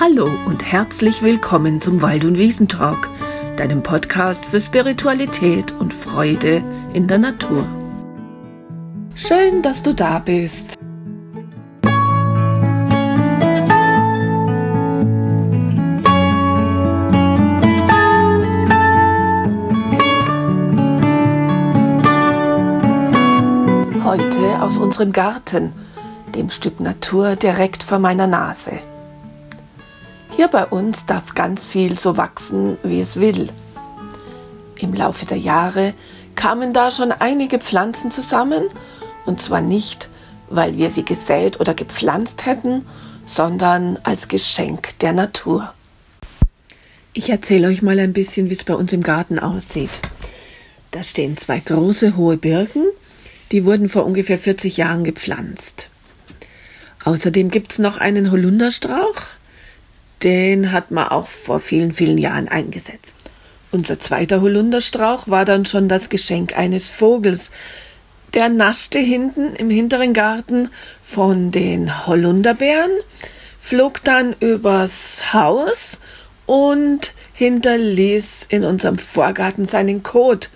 Hallo und herzlich willkommen zum Wald- und Wiesentalk, deinem Podcast für Spiritualität und Freude in der Natur. Schön, dass du da bist. Heute aus unserem Garten, dem Stück Natur direkt vor meiner Nase. Hier bei uns darf ganz viel so wachsen, wie es will. Im Laufe der Jahre kamen da schon einige Pflanzen zusammen, und zwar nicht, weil wir sie gesät oder gepflanzt hätten, sondern als Geschenk der Natur. Ich erzähle euch mal ein bisschen, wie es bei uns im Garten aussieht. Da stehen zwei große hohe Birken, die wurden vor ungefähr 40 Jahren gepflanzt. Außerdem gibt es noch einen Holunderstrauch, den hat man auch vor vielen, vielen Jahren eingesetzt. Unser zweiter Holunderstrauch war dann schon das Geschenk eines Vogels. Der naschte hinten im hinteren Garten von den Holunderbeeren, flog dann übers Haus und hinterließ in unserem Vorgarten seinen Kot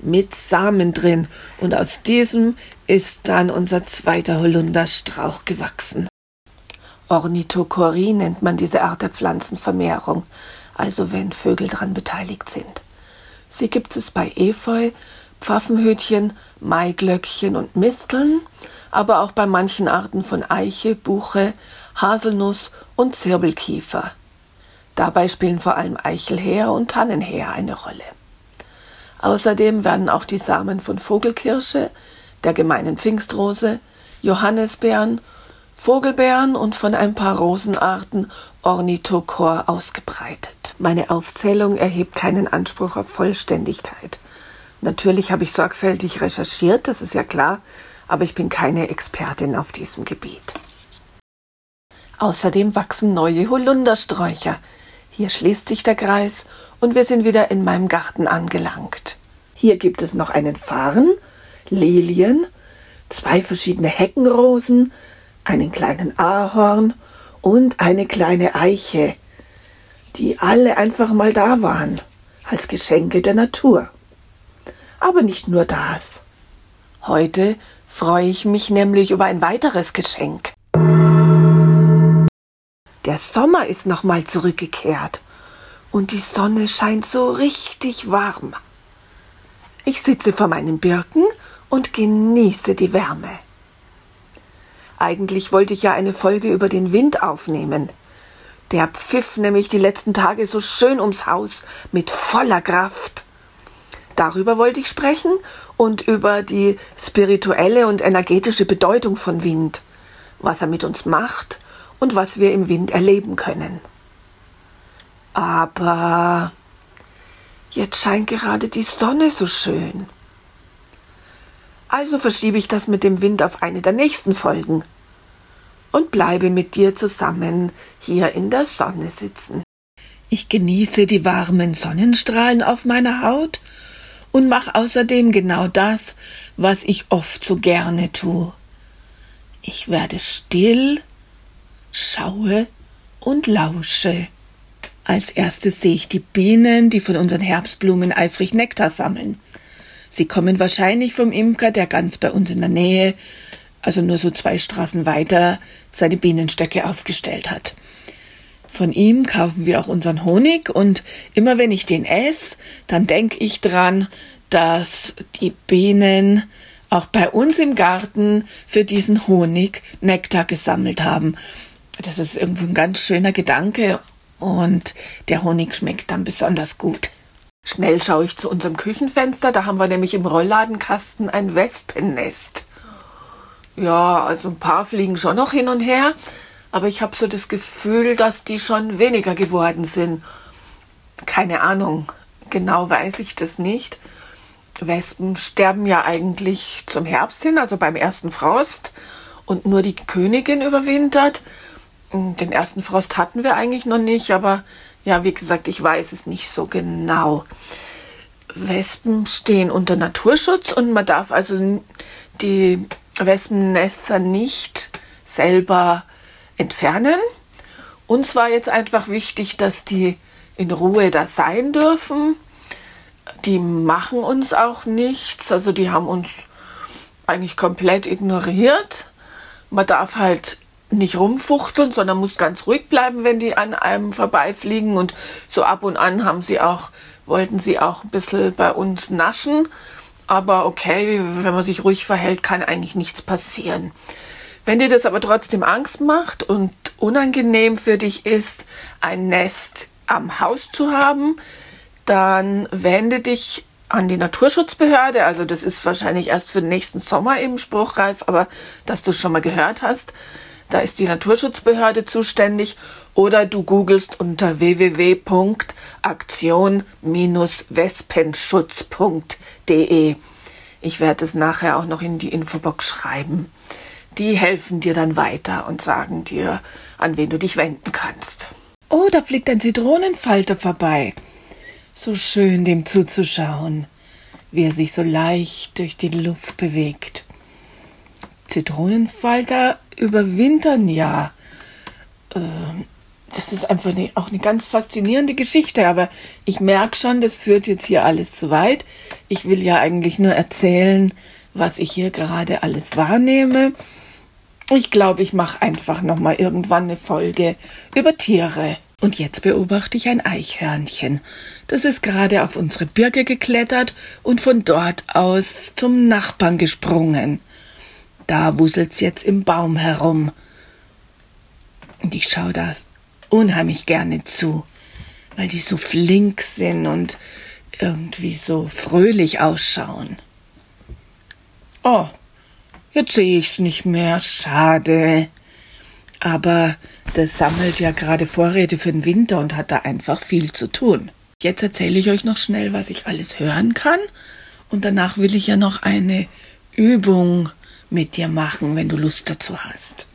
mit Samen drin. Und aus diesem ist dann unser zweiter Holunderstrauch gewachsen. Ornithokorie nennt man diese Art der Pflanzenvermehrung, also wenn Vögel daran beteiligt sind. Sie gibt es bei Efeu, Pfaffenhütchen, Maiglöckchen und Misteln, aber auch bei manchen Arten von Eiche, Buche, Haselnuss und Zirbelkiefer. Dabei spielen vor allem Eichelheer und Tannenheer eine Rolle. Außerdem werden auch die Samen von Vogelkirsche, der gemeinen Pfingstrose, Johannisbeeren Vogelbeeren und von ein paar Rosenarten Ornithokor ausgebreitet. Meine Aufzählung erhebt keinen Anspruch auf Vollständigkeit. Natürlich habe ich sorgfältig recherchiert, das ist ja klar, aber ich bin keine Expertin auf diesem Gebiet. Außerdem wachsen neue Holundersträucher. Hier schließt sich der Kreis und wir sind wieder in meinem Garten angelangt. Hier gibt es noch einen Farn, Lilien, zwei verschiedene Heckenrosen, einen kleinen Ahorn und eine kleine Eiche, die alle einfach mal da waren, als Geschenke der Natur. Aber nicht nur das. Heute freue ich mich nämlich über ein weiteres Geschenk. Der Sommer ist nochmal zurückgekehrt und die Sonne scheint so richtig warm. Ich sitze vor meinen Birken und genieße die Wärme. Eigentlich wollte ich ja eine Folge über den Wind aufnehmen. Der pfiff nämlich die letzten Tage so schön ums Haus mit voller Kraft. Darüber wollte ich sprechen und über die spirituelle und energetische Bedeutung von Wind, was er mit uns macht und was wir im Wind erleben können. Aber jetzt scheint gerade die Sonne so schön. Also verschiebe ich das mit dem Wind auf eine der nächsten Folgen und bleibe mit dir zusammen hier in der Sonne sitzen. Ich genieße die warmen Sonnenstrahlen auf meiner Haut und mache außerdem genau das, was ich oft so gerne tue. Ich werde still, schaue und lausche. Als erstes sehe ich die Bienen, die von unseren Herbstblumen eifrig Nektar sammeln. Sie kommen wahrscheinlich vom Imker, der ganz bei uns in der Nähe, also nur so zwei Straßen weiter, seine Bienenstöcke aufgestellt hat. Von ihm kaufen wir auch unseren Honig und immer wenn ich den esse, dann denke ich dran, dass die Bienen auch bei uns im Garten für diesen Honig Nektar gesammelt haben. Das ist irgendwo ein ganz schöner Gedanke und der Honig schmeckt dann besonders gut. Schnell schaue ich zu unserem Küchenfenster, da haben wir nämlich im Rollladenkasten ein Wespennest. Ja, also ein paar fliegen schon noch hin und her, aber ich habe so das Gefühl, dass die schon weniger geworden sind. Keine Ahnung, genau weiß ich das nicht. Wespen sterben ja eigentlich zum Herbst hin, also beim ersten Frost, und nur die Königin überwintert. Den ersten Frost hatten wir eigentlich noch nicht, aber ja, wie gesagt, ich weiß es nicht so genau. Wespen stehen unter Naturschutz und man darf also die Wespennester nicht selber entfernen. Uns war jetzt einfach wichtig, dass die in Ruhe da sein dürfen. Die machen uns auch nichts, also die haben uns eigentlich komplett ignoriert. Man darf halt nicht rumfuchteln, sondern muss ganz ruhig bleiben, wenn die an einem vorbeifliegen. Und so ab und an haben sie auch, wollten sie auch ein bisschen bei uns naschen. Aber okay, wenn man sich ruhig verhält, kann eigentlich nichts passieren. Wenn dir das aber trotzdem Angst macht und unangenehm für dich ist, ein Nest am Haus zu haben, dann wende dich an die Naturschutzbehörde. Also das ist wahrscheinlich erst für den nächsten Sommer eben spruchreif, aber dass du es schon mal gehört hast. Da ist die Naturschutzbehörde zuständig oder du googelst unter www.aktion-wespenschutz.de. Ich werde es nachher auch noch in die Infobox schreiben. Die helfen dir dann weiter und sagen dir, an wen du dich wenden kannst. Oh, da fliegt ein Zitronenfalter vorbei. So schön, dem zuzuschauen, wie er sich so leicht durch die Luft bewegt. Zitronenfalter überwintern ja. Ähm, das ist einfach auch eine ganz faszinierende Geschichte, aber ich merke schon, das führt jetzt hier alles zu weit. Ich will ja eigentlich nur erzählen, was ich hier gerade alles wahrnehme. Ich glaube, ich mache einfach noch mal irgendwann eine Folge über Tiere. Und jetzt beobachte ich ein Eichhörnchen. Das ist gerade auf unsere Birke geklettert und von dort aus zum Nachbarn gesprungen. Da wuselt's jetzt im Baum herum. Und ich schaue da unheimlich gerne zu, weil die so flink sind und irgendwie so fröhlich ausschauen. Oh, jetzt sehe ich's nicht mehr. Schade. Aber das sammelt ja gerade Vorräte für den Winter und hat da einfach viel zu tun. Jetzt erzähle ich euch noch schnell, was ich alles hören kann. Und danach will ich ja noch eine Übung mit dir machen, wenn du Lust dazu hast.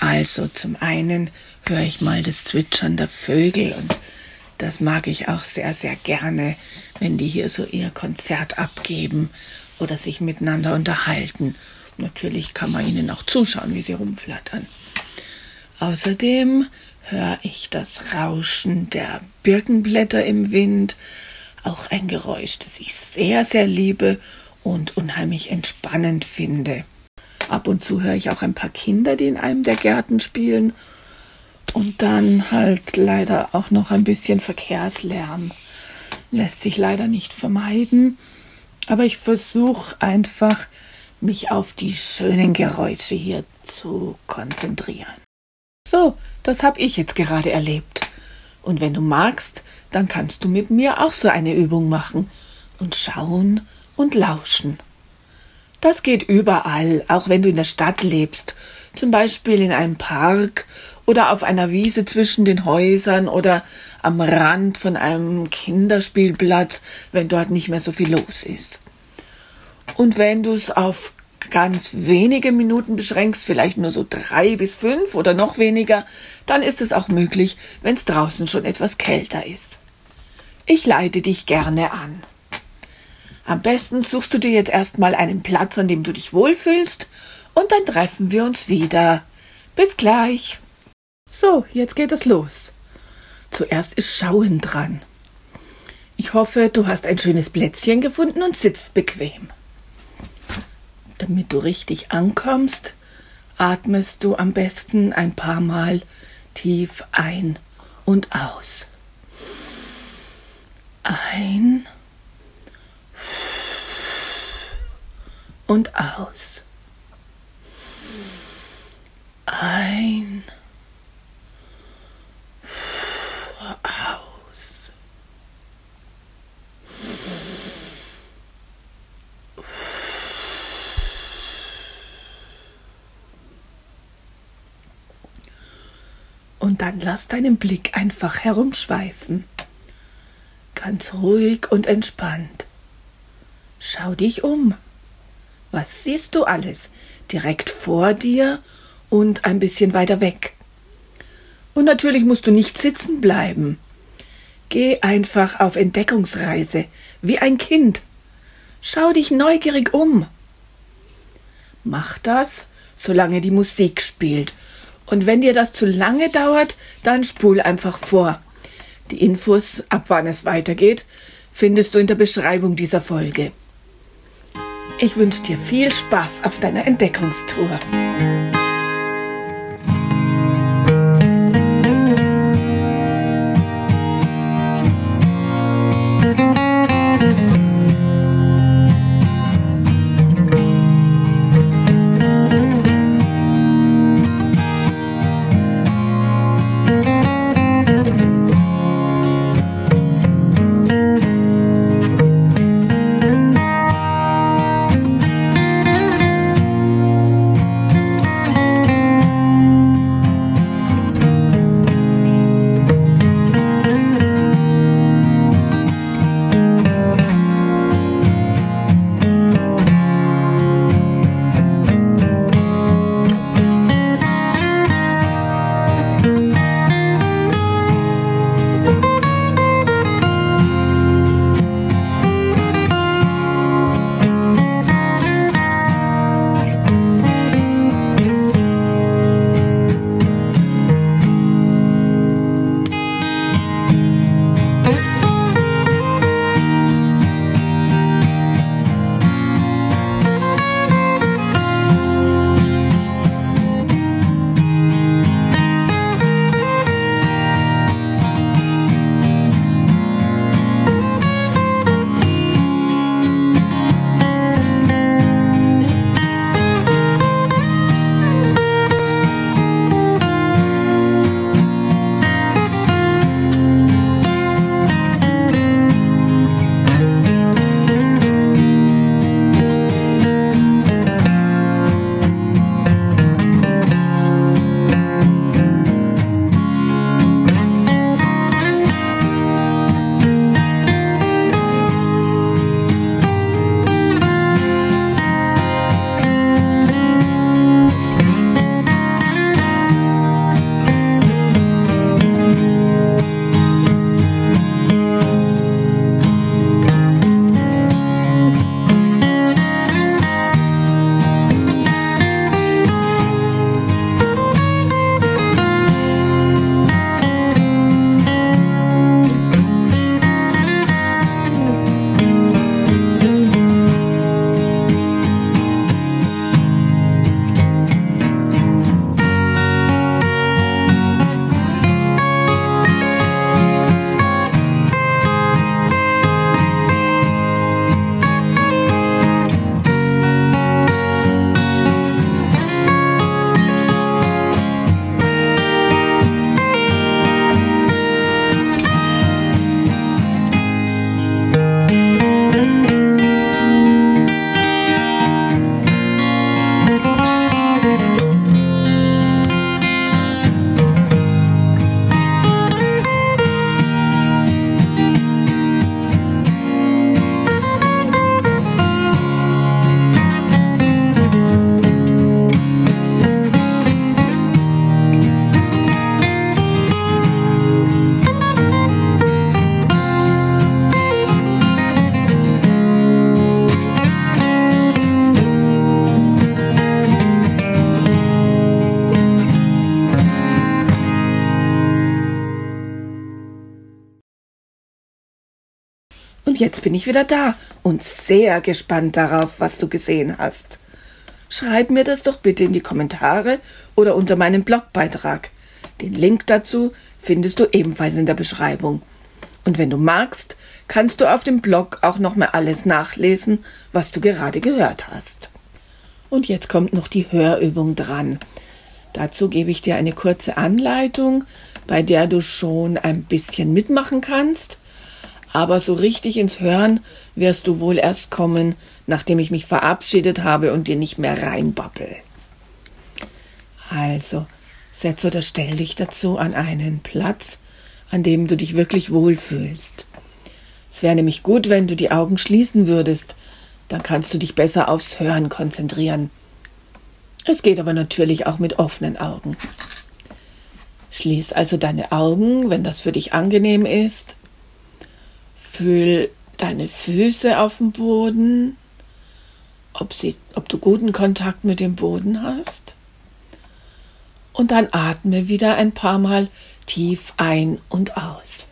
Also zum einen höre ich mal das Zwitschern der Vögel und das mag ich auch sehr, sehr gerne, wenn die hier so ihr Konzert abgeben oder sich miteinander unterhalten. Natürlich kann man ihnen auch zuschauen, wie sie rumflattern. Außerdem höre ich das Rauschen der Birkenblätter im Wind, auch ein Geräusch, das ich sehr, sehr liebe und unheimlich entspannend finde. Ab und zu höre ich auch ein paar Kinder, die in einem der Gärten spielen. Und dann halt leider auch noch ein bisschen Verkehrslärm. Lässt sich leider nicht vermeiden. Aber ich versuche einfach, mich auf die schönen Geräusche hier zu konzentrieren. So, das habe ich jetzt gerade erlebt. Und wenn du magst, dann kannst du mit mir auch so eine Übung machen und schauen, und lauschen. Das geht überall, auch wenn du in der Stadt lebst, zum Beispiel in einem Park oder auf einer Wiese zwischen den Häusern oder am Rand von einem Kinderspielplatz, wenn dort nicht mehr so viel los ist. Und wenn du es auf ganz wenige Minuten beschränkst, vielleicht nur so drei bis fünf oder noch weniger, dann ist es auch möglich, wenn es draußen schon etwas kälter ist. Ich leite dich gerne an. Am besten suchst du dir jetzt erstmal einen Platz, an dem du dich wohlfühlst, und dann treffen wir uns wieder. Bis gleich. So, jetzt geht es los. Zuerst ist Schauen dran. Ich hoffe, du hast ein schönes Plätzchen gefunden und sitzt bequem. Damit du richtig ankommst, atmest du am besten ein paar Mal tief ein und aus. Ein und aus. Ein. Aus. Und dann lass deinen Blick einfach herumschweifen. Ganz ruhig und entspannt. Schau dich um. Was siehst du alles? Direkt vor dir und ein bisschen weiter weg. Und natürlich musst du nicht sitzen bleiben. Geh einfach auf Entdeckungsreise, wie ein Kind. Schau dich neugierig um. Mach das, solange die Musik spielt. Und wenn dir das zu lange dauert, dann spul einfach vor. Die Infos, ab wann es weitergeht, findest du in der Beschreibung dieser Folge. Ich wünsche dir viel Spaß auf deiner Entdeckungstour. Und jetzt bin ich wieder da und sehr gespannt darauf, was du gesehen hast. Schreib mir das doch bitte in die Kommentare oder unter meinem Blogbeitrag. Den Link dazu findest du ebenfalls in der Beschreibung. Und wenn du magst, kannst du auf dem Blog auch nochmal alles nachlesen, was du gerade gehört hast. Und jetzt kommt noch die Hörübung dran. Dazu gebe ich dir eine kurze Anleitung, bei der du schon ein bisschen mitmachen kannst aber so richtig ins Hören wirst du wohl erst kommen, nachdem ich mich verabschiedet habe und dir nicht mehr reinbabbel. Also, setz oder stell dich dazu an einen Platz, an dem du dich wirklich wohlfühlst. Es wäre nämlich gut, wenn du die Augen schließen würdest, dann kannst du dich besser aufs Hören konzentrieren. Es geht aber natürlich auch mit offenen Augen. Schließ also deine Augen, wenn das für dich angenehm ist, Fühl deine Füße auf dem Boden, ob, sie, ob du guten Kontakt mit dem Boden hast. Und dann atme wieder ein paar Mal tief ein und aus.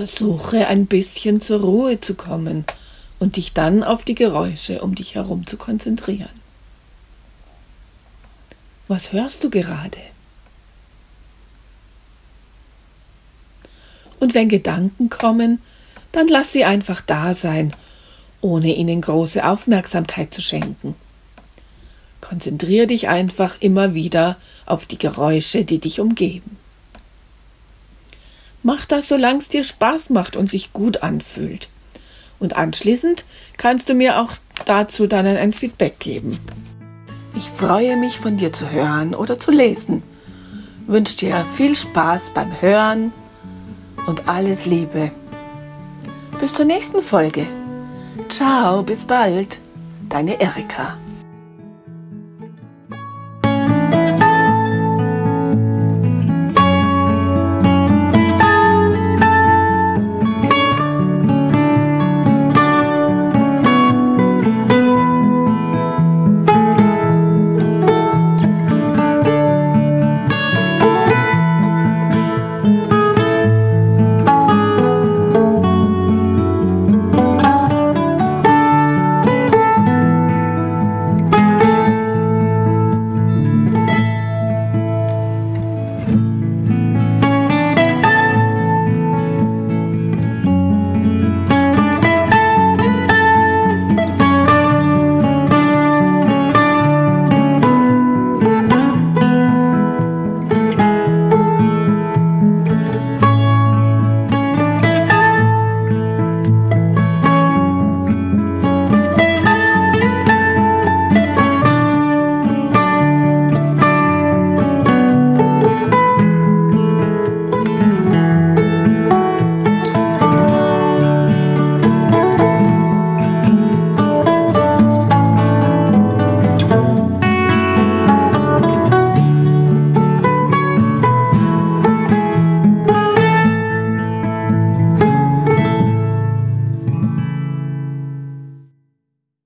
Versuche ein bisschen zur Ruhe zu kommen und dich dann auf die Geräusche um dich herum zu konzentrieren. Was hörst du gerade? Und wenn Gedanken kommen, dann lass sie einfach da sein, ohne ihnen große Aufmerksamkeit zu schenken. Konzentriere dich einfach immer wieder auf die Geräusche, die dich umgeben. Mach das, solange es dir Spaß macht und sich gut anfühlt. Und anschließend kannst du mir auch dazu dann ein Feedback geben. Ich freue mich, von dir zu hören oder zu lesen. Wünsche dir viel Spaß beim Hören und alles Liebe. Bis zur nächsten Folge. Ciao, bis bald. Deine Erika.